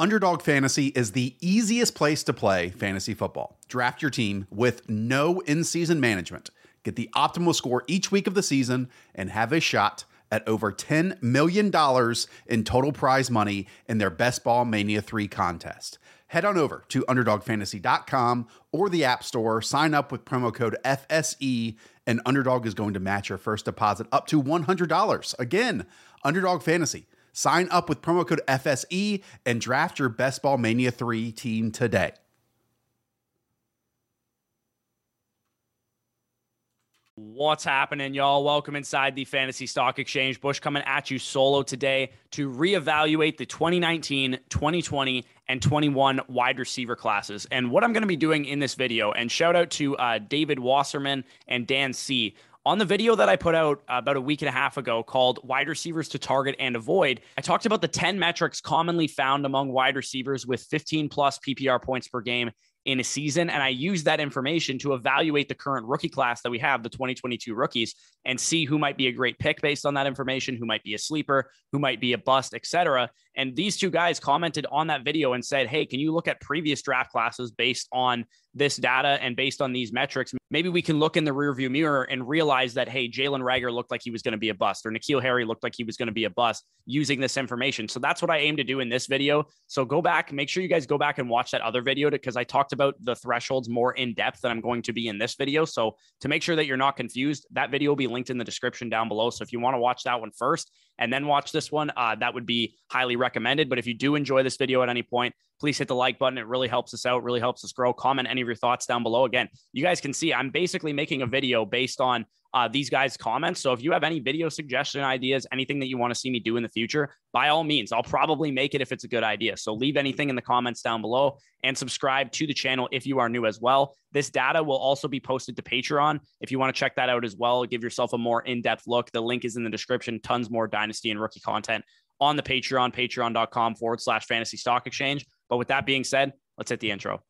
Underdog Fantasy is the easiest place to play fantasy football. Draft your team with no in season management. Get the optimal score each week of the season and have a shot at over $10 million in total prize money in their Best Ball Mania 3 contest. Head on over to UnderdogFantasy.com or the App Store, sign up with promo code FSE, and Underdog is going to match your first deposit up to $100. Again, Underdog Fantasy Sign up with promo code FSE and draft your Best Ball Mania 3 team today. What's happening, y'all? Welcome inside the Fantasy Stock Exchange. Bush coming at you solo today to reevaluate the 2019, 2020, and 21 wide receiver classes. And what I'm going to be doing in this video, and shout out to uh, David Wasserman and Dan C on the video that I put out uh, about a week and a half ago called Wide Receivers to Target and Avoid, I talked about the 10 metrics commonly found among wide receivers with 15 plus PPR points per game in a season. And I used that information to evaluate the current rookie class that we have, the 2022 rookies, and see who might be a great pick based on that information, who might be a sleeper, who might be a bust, etc. And these two guys commented on that video and said, Hey, can you look at previous draft classes based on this data and based on these metrics? Maybe we can look in the rearview mirror and realize that, hey, Jalen Reagor looked like he was going to be a bust, or N'Keal Harry looked like he was going to be a bust using this information. So that's what I aim to do in this video. So go back, make sure you guys go back and watch that other video because I talked about the thresholds more in depth than I'm going to be in this video. So to make sure that you're not confused, that video will be linked in the description down below. So if you want to watch that one first and then watch this one, uh, that would be highly recommended. But if you do enjoy this video at any point, please hit the like button. It really helps us out, really helps us grow. Comment any of your thoughts down below. Again, you guys can see I'm basically making a video based on uh, these guys' comments. So if you have any video suggestion ideas, anything that you want to see me do in the future, by all means, I'll probably make it if it's a good idea. So leave anything in the comments down below and subscribe to the channel if you are new as well. This data will also be posted to Patreon if you want to check that out as well. Give yourself a more in depth look. The link is in the description. Tons more Dynasty and rookie content on the Patreon, patreon.com forward slash fantasy stock exchange. But with that being said, let's hit the intro.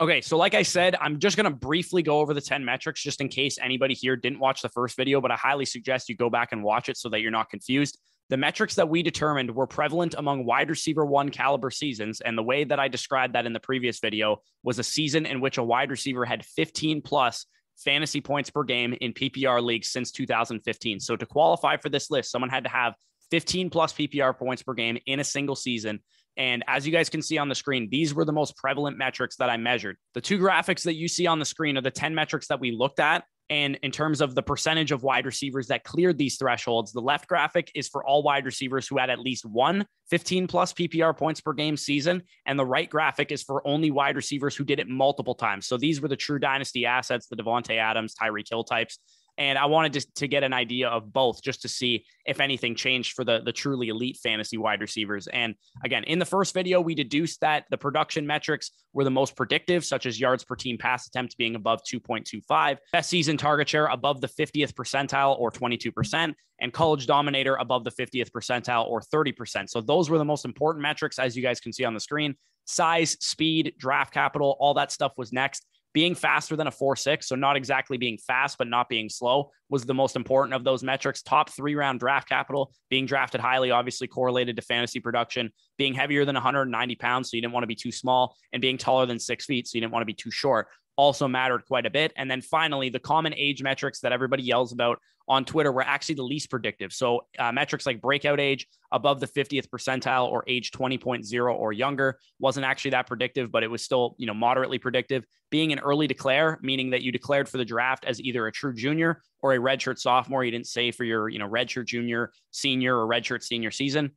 Okay, so like I said, I'm just going to briefly go over the 10 metrics just in case anybody here didn't watch the first video, but I highly suggest you go back and watch it so that you're not confused. The metrics that we determined were prevalent among wide receiver one caliber seasons. And the way that I described that in the previous video was a season in which a wide receiver had 15 plus fantasy points per game in PPR leagues since 2015. So to qualify for this list, someone had to have 15 plus PPR points per game in a single season. And as you guys can see on the screen, these were the most prevalent metrics that I measured. The two graphics that you see on the screen are the 10 metrics that we looked at. And in terms of the percentage of wide receivers that cleared these thresholds, the left graphic is for all wide receivers who had at least one 15 plus PPR points per game season. And the right graphic is for only wide receivers who did it multiple times. So these were the true dynasty assets, the Davante Adams, Tyreek Hill types. And I wanted to, to get an idea of both just to see if anything changed for the, the truly elite fantasy wide receivers. And again, in the first video, we deduced that the production metrics were the most predictive, such as yards per team pass attempt being above 2.25, best season target share above the 50th percentile or 22%, and college dominator above the 50th percentile or 30%. So those were the most important metrics, as you guys can see on the screen. Size, speed, draft capital, all that stuff was next being faster than a 4 6, so not exactly being fast, but not being slow, was the most important of those metrics. Top three round draft capital, being drafted highly, obviously correlated to fantasy production, being heavier than 190 pounds, so you didn't want to be too small, and being taller than six feet, so you didn't want to be too short also mattered quite a bit. And then finally, the common age metrics that everybody yells about on Twitter were actually the least predictive. So uh, metrics like breakout age above the 50th percentile or age 20.0 or younger wasn't actually that predictive, but it was still, you know, moderately predictive. Being an early declare, meaning that you declared for the draft as either a true junior or a redshirt sophomore. You didn't say for your, you know, redshirt junior, senior, or redshirt senior season.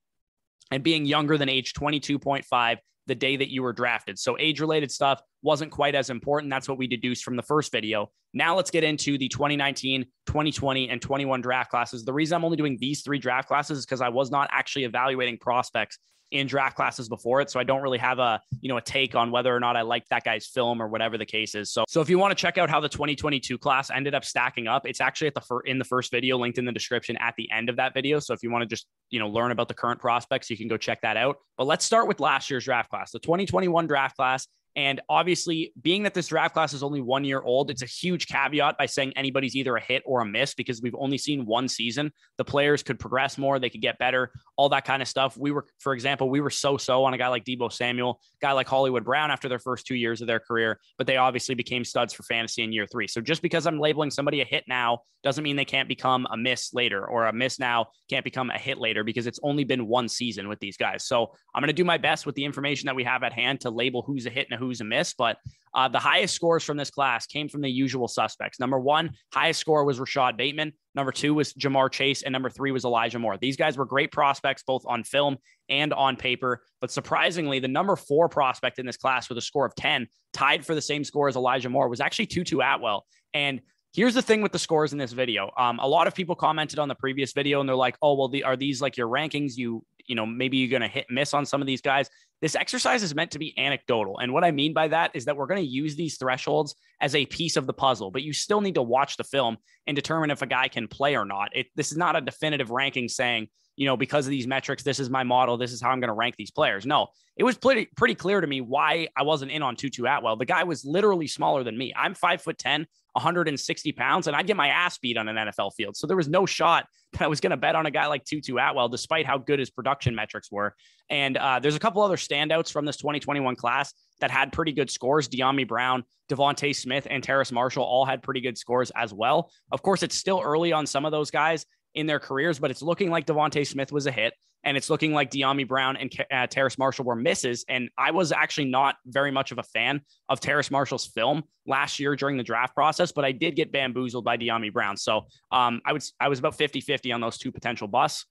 And being younger than age 22.5 the day that you were drafted. So age related stuff wasn't quite as important. That's what we deduced from the first video. Now let's get into the 2019, 2020, and 21 draft classes. The reason I'm only doing these three draft classes is because I was not actually evaluating prospects in draft classes before it. So I don't really have a, you know, a take on whether or not I like that guy's film or whatever the case is. So, so if you want to check out how the 2022 class ended up stacking up, it's actually at the fir- in the first video linked in the description at the end of that video. So if you want to just, you know, learn about the current prospects, you can go check that out. But let's start with last year's draft class. The 2021 draft class and obviously, being that this draft class is only one year old, it's a huge caveat by saying anybody's either a hit or a miss because we've only seen one season. The players could progress more, they could get better, all that kind of stuff. We were, for example, we were so so on a guy like Deebo Samuel, guy like Hollywood Brown after their first two years of their career, but they obviously became studs for fantasy in year three. So just because I'm labeling somebody a hit now doesn't mean they can't become a miss later, or a miss now can't become a hit later because it's only been one season with these guys. So I'm going to do my best with the information that we have at hand to label who's a hit and who's a miss. But uh, the highest scores from this class came from the usual suspects. Number one, highest score was Rashod Bateman. Number two was Ja'Marr Chase. And number three was Elijah Moore. These guys were great prospects, both on film and on paper. But surprisingly, the number four prospect in this class with a score of 10, tied for the same score as Elijah Moore, was actually Tutu Atwell. And Here's the thing with the scores in this video. Um, a lot of people commented on the previous video and they're like, "Oh, well, the, are these like your rankings? You, you know, maybe you're gonna hit miss on some of these guys." This exercise is meant to be anecdotal, and what I mean by that is that we're gonna use these thresholds as a piece of the puzzle, but you still need to watch the film and determine if a guy can play or not. It, this is not a definitive ranking saying you know, because of these metrics, this is my model. This is how I'm going to rank these players. No, it was pretty pretty clear to me why I wasn't in on Tutu Atwell. The guy was literally smaller than me. I'm five foot 10, 160 pounds, and I'd get my ass beat on an NFL field. So there was no shot that I was going to bet on a guy like Tutu Atwell, despite how good his production metrics were. And uh, there's a couple other standouts from this 2021 class that had pretty good scores. Dyami Brown, DeVonta Smith, and Terrace Marshall all had pretty good scores as well. Of course, it's still early on some of those guys in their careers, but it's looking like DeVonta Smith was a hit. And it's looking like Dyami Brown and uh, Terrace Marshall were misses. And I was actually not very much of a fan of Terrace Marshall's film last year during the draft process, but I did get bamboozled by Dyami Brown. So um, I was I was about 50 50 on those two potential busts.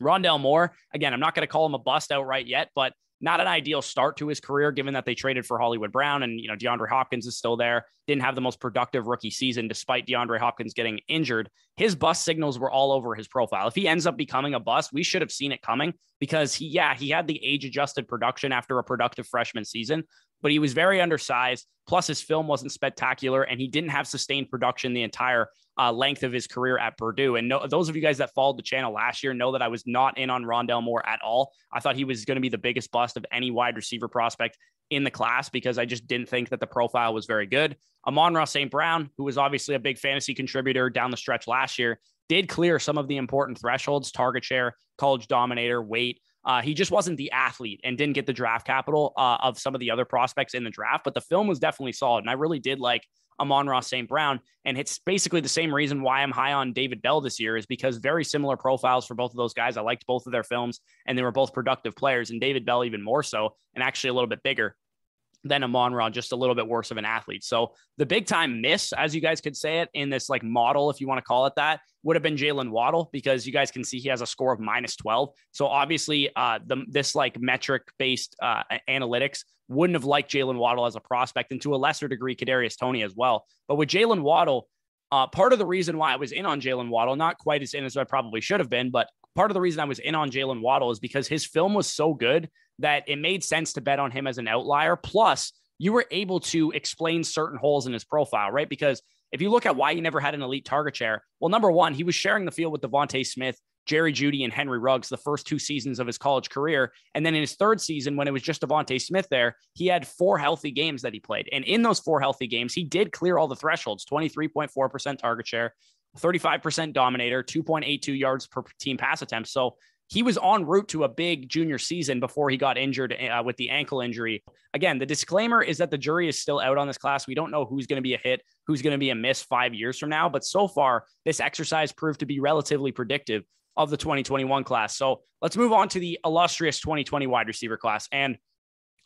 Rondale Moore, again, I'm not going to call him a bust outright yet, but not an ideal start to his career, given that they traded for Hollywood Brown and, you know, DeAndre Hopkins is still there. Didn't have the most productive rookie season despite DeAndre Hopkins getting injured. His bust signals were all over his profile. If he ends up becoming a bust, we should have seen it coming because he, yeah, he had the age adjusted production after a productive freshman season, but he was very undersized. Plus, his film wasn't spectacular and he didn't have sustained production the entire uh, length of his career at Purdue. And no, those of you guys that followed the channel last year know that I was not in on Rondale Moore at all. I thought he was going to be the biggest bust of any wide receiver prospect in the class because I just didn't think that the profile was very good. Amon-Ra St. Brown, who was obviously a big fantasy contributor down the stretch last year, did clear some of the important thresholds target share, college dominator, weight. Uh, he just wasn't the athlete and didn't get the draft capital uh, of some of the other prospects in the draft, but the film was definitely solid. And I really did like Amon-Ra St. Brown. And it's basically the same reason why I'm high on David Bell this year is because very similar profiles for both of those guys. I liked both of their films and they were both productive players and David Bell even more so and actually a little bit bigger than Amon Ra, just a little bit worse of an athlete. So the big time miss, as you guys could say it in this like model, if you want to call it that, would have been Jaylen Waddle because you guys can see he has a score of minus 12. So obviously, uh, the, this like metric based uh, analytics wouldn't have liked Jaylen Waddle as a prospect, and to a lesser degree, Kadarius Toney as well. But with Jaylen Waddle, uh, part of the reason why I was in on Jaylen Waddle, not quite as in as I probably should have been, but part of the reason I was in on Jaylen Waddle is because his film was so good that it made sense to bet on him as an outlier. Plus, you were able to explain certain holes in his profile, right? Because if you look at why he never had an elite target share, well, number one, he was sharing the field with DeVonta Smith Jerry Jeudy, and Henry Ruggs the first two seasons of his college career. And then in his third season, when it was just DeVonta Smith there, he had four healthy games that he played. And in those four healthy games, he did clear all the thresholds 23.4% target share, 35% dominator, 2.82 yards per team pass attempt. So he was en route to a big junior season before he got injured uh, with the ankle injury. Again, the disclaimer is that the jury is still out on this class. We don't know who's going to be a hit, who's going to be a miss five years from now. But so far, this exercise proved to be relatively predictive of the 2021 class. So let's move on to the illustrious 2020 wide receiver class. And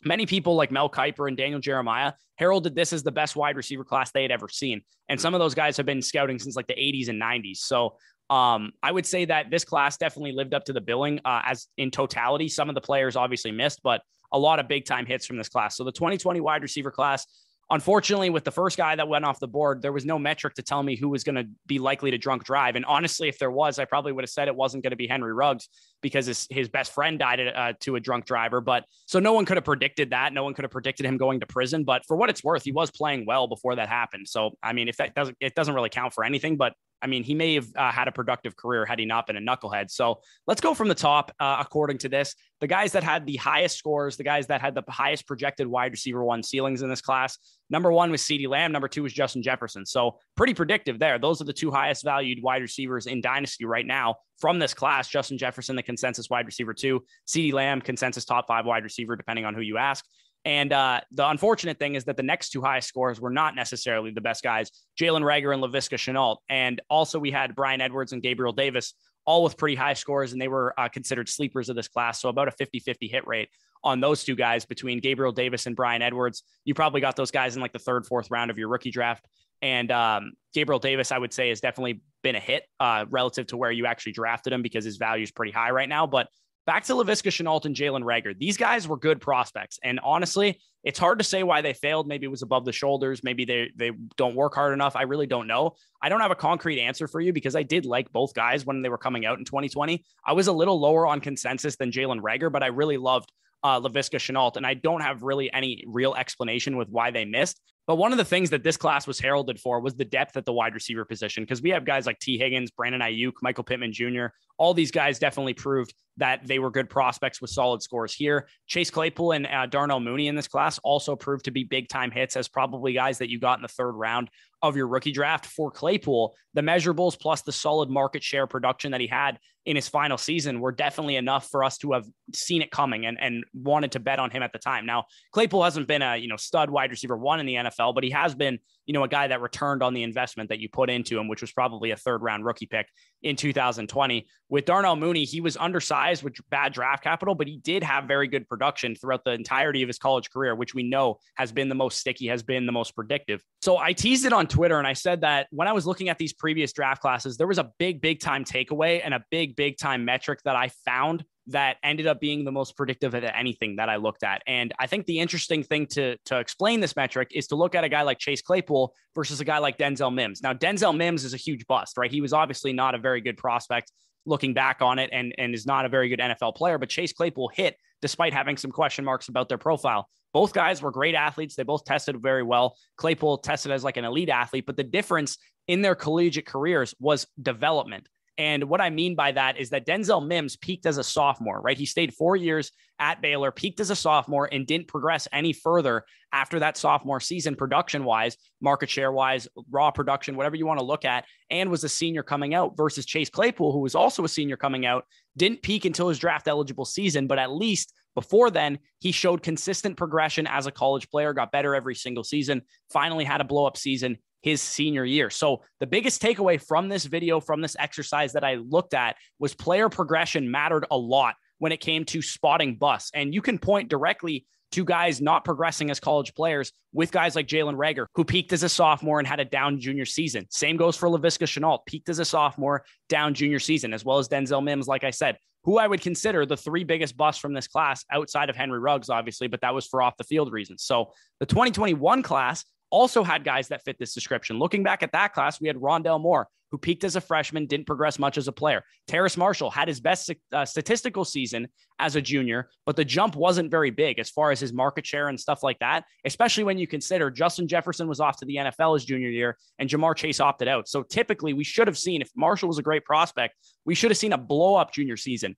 many people like Mel Kiper and Daniel Jeremiah heralded this as the best wide receiver class they had ever seen. And some of those guys have been scouting since like the 80s and 90s. So um, I would say that this class definitely lived up to the billing uh, as in totality. Some of the players obviously missed, but a lot of big time hits from this class. So the 2020 wide receiver class Unfortunately, with the first guy that went off the board, there was no metric to tell me who was going to be likely to drunk drive. And honestly, if there was, I probably would have said it wasn't going to be Henry Ruggs because his, his best friend died uh, to a drunk driver. But so no one could have predicted that. No one could have predicted him going to prison. But for what it's worth, he was playing well before that happened. So I mean, if that doesn't, it doesn't really count for anything. But I mean, he may have uh, had a productive career had he not been a knucklehead. So let's go from the top, uh, according to this. The guys that had the highest scores, the guys that had the highest projected wide receiver one ceilings in this class. Number one was CeeDee Lamb. Number two was Justin Jefferson. So pretty predictive there. Those are the two highest valued wide receivers in Dynasty right now from this class. Justin Jefferson, the consensus wide receiver two. CeeDee Lamb, consensus top five wide receiver, depending on who you ask. And uh, the unfortunate thing is that the next two highest scores were not necessarily the best guys, Jalen Reagor and Laviska Shenault. And also we had Bryan Edwards and Gabriel Davis, all with pretty high scores, and they were uh, considered sleepers of this class. So about a 50 50 hit rate on those two guys between Gabriel Davis and Bryan Edwards. You probably got those guys in like the third, fourth round of your rookie draft. And um, Gabriel Davis, I would say, has definitely been a hit uh, relative to where you actually drafted him because his value is pretty high right now. But back to Laviska Shenault and Jalen Reagor. These guys were good prospects. And honestly, it's hard to say why they failed. Maybe it was above the shoulders. Maybe they, they don't work hard enough. I really don't know. I don't have a concrete answer for you because I did like both guys when they were coming out in 2020. I was a little lower on consensus than Jalen Reagor, but I really loved uh, Laviska Shenault. And I don't have really any real explanation with why they missed. But one of the things that this class was heralded for was the depth at the wide receiver position because we have guys like Tee Higgins, Brandon Aiyuk, Michael Pittman Jr. All these guys definitely proved that they were good prospects with solid scores here. Chase Claypool and uh, Darnell Mooney in this class also proved to be big time hits as probably guys that you got in the third round of your rookie draft. For Claypool, the measurables plus the solid market share production that he had in his final season were definitely enough for us to have seen it coming and, and wanted to bet on him at the time. Now, Claypool hasn't been a, you know, stud wide receiver one in the NFL, but he has been, you know, a guy that returned on the investment that you put into him, which was probably a third round rookie pick in 2020. With Darnell Mooney, he was undersized with bad draft capital, but he did have very good production throughout the entirety of his college career, which we know has been the most sticky, has been the most predictive. So I teased it on Twitter and I said that when I was looking at these previous draft classes, there was a big, big time takeaway and a big, big time metric that I found that ended up being the most predictive of anything that I looked at. And I think the interesting thing to, to explain this metric is to look at a guy like Chase Claypool versus a guy like Denzel Mims. Now, Denzel Mims is a huge bust, right? He was obviously not a very good prospect looking back on it and, and is not a very good NFL player, but Chase Claypool hit despite having some question marks about their profile. Both guys were great athletes. They both tested very well. Claypool tested as like an elite athlete, but the difference in their collegiate careers was development. And what I mean by that is that Denzel Mims peaked as a sophomore, right? He stayed four years at Baylor, peaked as a sophomore, and didn't progress any further after that sophomore season, production wise, market share wise, raw production, whatever you want to look at, and was a senior coming out versus Chase Claypool, who was also a senior coming out, didn't peak until his draft eligible season, but at least before then, he showed consistent progression as a college player, got better every single season, finally had a blow up season his senior year. So the biggest takeaway from this video, from this exercise that I looked at was player progression mattered a lot when it came to spotting busts. And you can point directly to guys not progressing as college players with guys like Jalen Reagor, who peaked as a sophomore and had a down junior season. Same goes for Laviska Shenault, peaked as a sophomore, down junior season, as well as Denzel Mims, like I said, who I would consider the three biggest busts from this class outside of Henry Ruggs, obviously, but that was for off the field reasons. So the 2021 class also had guys that fit this description. Looking back at that class, we had Rondale Moore, who peaked as a freshman, didn't progress much as a player. Terrace Marshall had his best uh, statistical season as a junior, but the jump wasn't very big as far as his market share and stuff like that, especially when you consider Justin Jefferson was off to the NFL his junior year and Ja'Marr Chase opted out. So typically, we should have seen, if Marshall was a great prospect, we should have seen a blow up junior season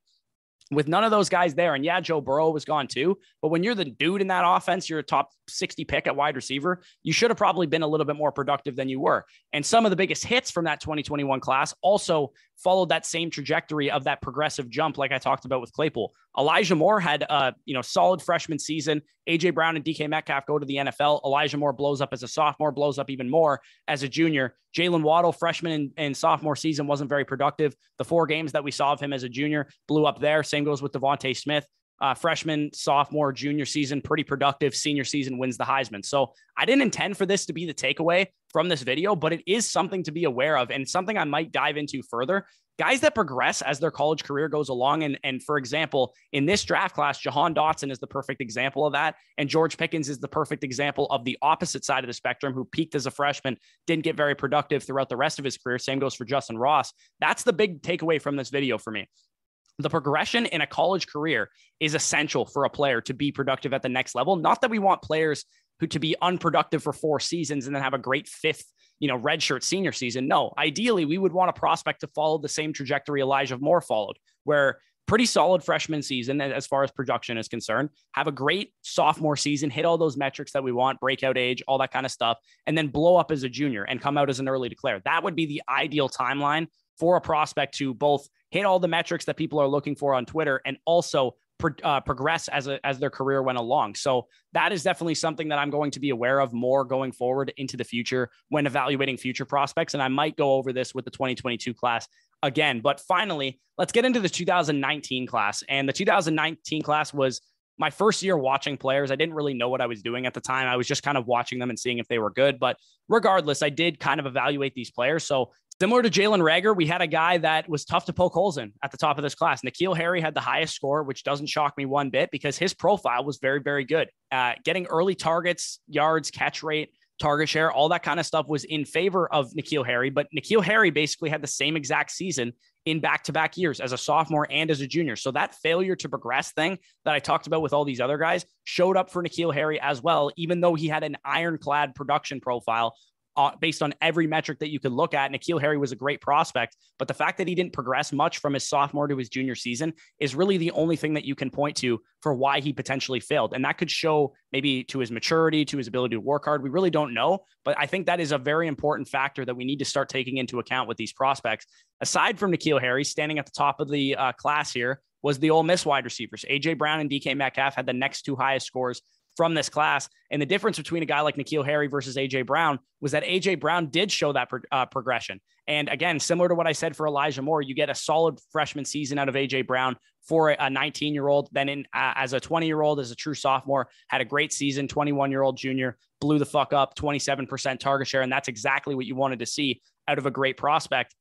with none of those guys there, and yeah, Joe Burrow was gone too. But when you're the dude in that offense, you're a top 60 pick at wide receiver, you should have probably been a little bit more productive than you were. And some of the biggest hits from that 2021 class also followed that same trajectory of that progressive jump, like I talked about with Claypool. Elijah Moore had a you know solid freshman season. AJ Brown and DK Metcalf go to the NFL. Elijah Moore blows up as a sophomore, blows up even more as a junior. Jaylen Waddle, freshman and, and sophomore season, wasn't very productive. The four games that we saw of him as a junior blew up there. Same goes with DeVonta Smith uh, freshman, sophomore, junior season, pretty productive. Senior season wins the Heisman. So I didn't intend for this to be the takeaway from this video, but it is something to be aware of and something I might dive into further guys that progress as their college career goes along. And, and for example, in this draft class, Jahan Dotson is the perfect example of that. And George Pickens is the perfect example of the opposite side of the spectrum, who peaked as a freshman, didn't get very productive throughout the rest of his career. Same goes for Justyn Ross. That's the big takeaway from this video for me. The progression in a college career is essential for a player to be productive at the next level. Not that we want players who to be unproductive for four seasons and then have a great fifth you know, redshirt senior season. No, ideally, we would want a prospect to follow the same trajectory Elijah Moore followed, where pretty solid freshman season as far as production is concerned, have a great sophomore season, hit all those metrics that we want, breakout age, all that kind of stuff, and then blow up as a junior and come out as an early declare. That would be the ideal timeline for a prospect to both hit all the metrics that people are looking for on Twitter and also pro- uh, progress as a, as their career went along. So that is definitely something that I'm going to be aware of more going forward into the future when evaluating future prospects. And I might go over this with the 2022 class again. But finally, let's get into the 2019 class. And the 2019 class was my first year watching players. I didn't really know what I was doing at the time. I was just kind of watching them and seeing if they were good. But regardless, I did kind of evaluate these players. So Similar to Jalen Reagor, we had a guy that was tough to poke holes in at the top of this class. N'Keal Harry had the highest score, which doesn't shock me one bit because his profile was very, very good. Uh, getting early targets, yards, catch rate, target share, all that kind of stuff was in favor of N'Keal Harry. But N'Keal Harry basically had the same exact season in back to back years as a sophomore and as a junior. So that failure to progress thing that I talked about with all these other guys showed up for N'Keal Harry as well, even though he had an ironclad production profile uh, based on every metric that you could look at. N'Keal Harry was a great prospect, but the fact that he didn't progress much from his sophomore to his junior season is really the only thing that you can point to for why he potentially failed. And that could show maybe to his maturity, to his ability to work hard. We really don't know, but I think that is a very important factor that we need to start taking into account with these prospects. Aside from N'Keal Harry standing at the top of the uh, class here, was the Ole Miss wide receivers. AJ Brown and DK Metcalf had the next two highest scores from this class. And the difference between a guy like N'Keal Harry versus AJ Brown was that AJ Brown did show that pro- uh, progression. And again, similar to what I said for Elijah Moore, you get a solid freshman season out of AJ Brown for a 19 year old. Then, in uh, as a 20 year old, as a true sophomore, had a great season. 21 year old junior blew the fuck up, 27% target share, and that's exactly what you wanted to see out of a great prospect.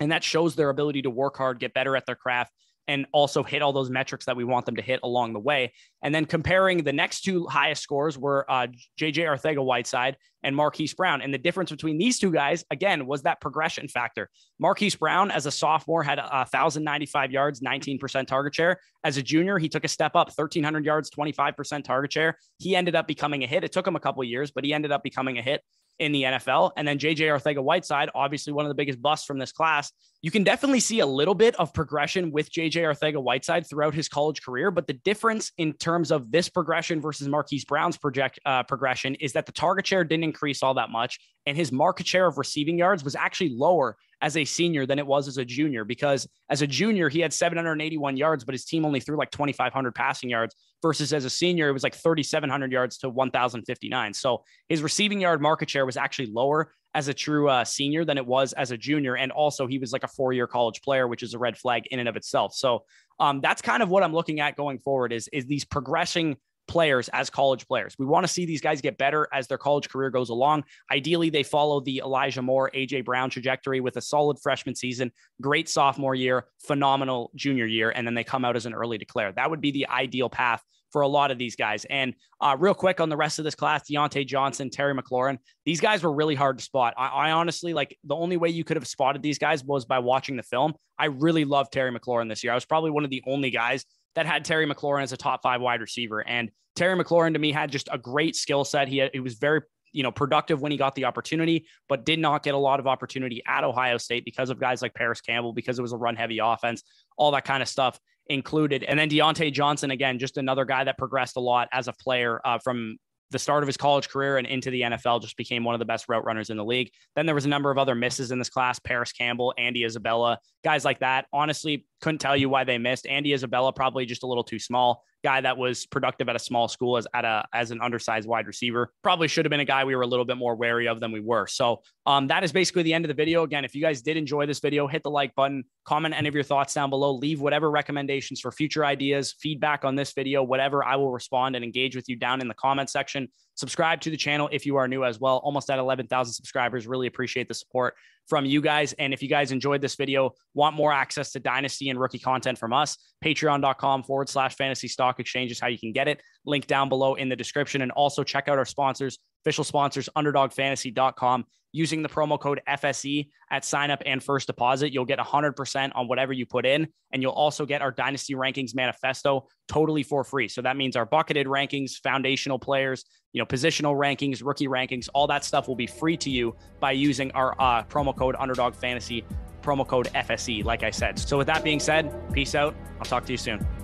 And that shows their ability to work hard, get better at their craft, and also hit all those metrics that we want them to hit along the way. And then comparing the next two highest scores were uh, JJ Arcega Whiteside and Marquise Brown. And the difference between these two guys, again, was that progression factor. Marquise Brown, as a sophomore, had 1,095 yards, 19% target share. As a junior, he took a step up, 1,300 yards, 25% target share. He ended up becoming a hit. It took him a couple years, but he ended up becoming a hit in the NFL. And then JJ Arcega Whiteside, obviously one of the biggest busts from this class. You can definitely see a little bit of progression with JJ Arcega Whiteside throughout his college career. But the difference in terms of this progression versus Marquise Brown's project uh, progression is that the target share didn't increase all that much. And his market share of receiving yards was actually lower as a senior than it was as a junior because as a junior he had 781 yards but his team only threw like 2500 passing yards versus as a senior it was like 3700 yards to 1059 so his receiving yard market share was actually lower as a true uh, senior than it was as a junior. And also he was like a four year college player which is a red flag in and of itself. So um, that's kind of what i'm looking at going forward is is these progressing players as college players. We want to see these guys get better as their college career goes along. Ideally, they follow the Elijah Moore, AJ Brown trajectory with a solid freshman season, great sophomore year, phenomenal junior year, and then they come out as an early declare. That would be the ideal path for a lot of these guys. And uh, real quick on the rest of this class, Diontae Johnson, Terry McLaurin, these guys were really hard to spot. I, I, honestly like the only way you could have spotted these guys was by watching the film. I really loved Terry McLaurin this year. I was probably one of the only guys that had Terry McLaurin as a top five wide receiver. And Terry McLaurin to me had just a great skill set. He, he was very you know productive when he got the opportunity, but did not get a lot of opportunity at Ohio State because of guys like Parris Campbell, because it was a run heavy offense, all that kind of stuff included. And then Diontae Johnson, again, just another guy that progressed a lot as a player uh, from the start of his college career and into the NFL, just became one of the best route runners in the league. Then there was a number of other misses in this class Parris Campbell, Andy Isabella, guys like that. Honestly, couldn't tell you why they missed. Andy Isabella, probably just a little too small guy that was productive at a small school as at a as an undersized wide receiver. Probably should have been a guy we were a little bit more wary of than we were. So um, that is basically the end of the video. Again, if you guys did enjoy this video, hit the like button, comment any of your thoughts down below, leave whatever recommendations for future ideas, feedback on this video, whatever. I will respond and engage with you down in the comment section. Subscribe to the channel if you are new as well. Almost at 11,000 subscribers. Really appreciate the support from you guys. And if you guys enjoyed this video, want more access to dynasty and rookie content from us, patreon.com forward slash fantasy stock exchange is how you can get it. Link down below in the description. And also check out our sponsors, official sponsors, underdogfantasy.com. Using the promo code FSE at sign up and first deposit, you'll get 100% on whatever you put in. And you'll also get our Dynasty Rankings Manifesto totally for free. So that means our bucketed rankings, foundational players, you know, positional rankings, rookie rankings, all that stuff will be free to you by using our uh, promo code Underdog Fantasy, promo code FSE, like I said. So with that being said, peace out. I'll talk to you soon.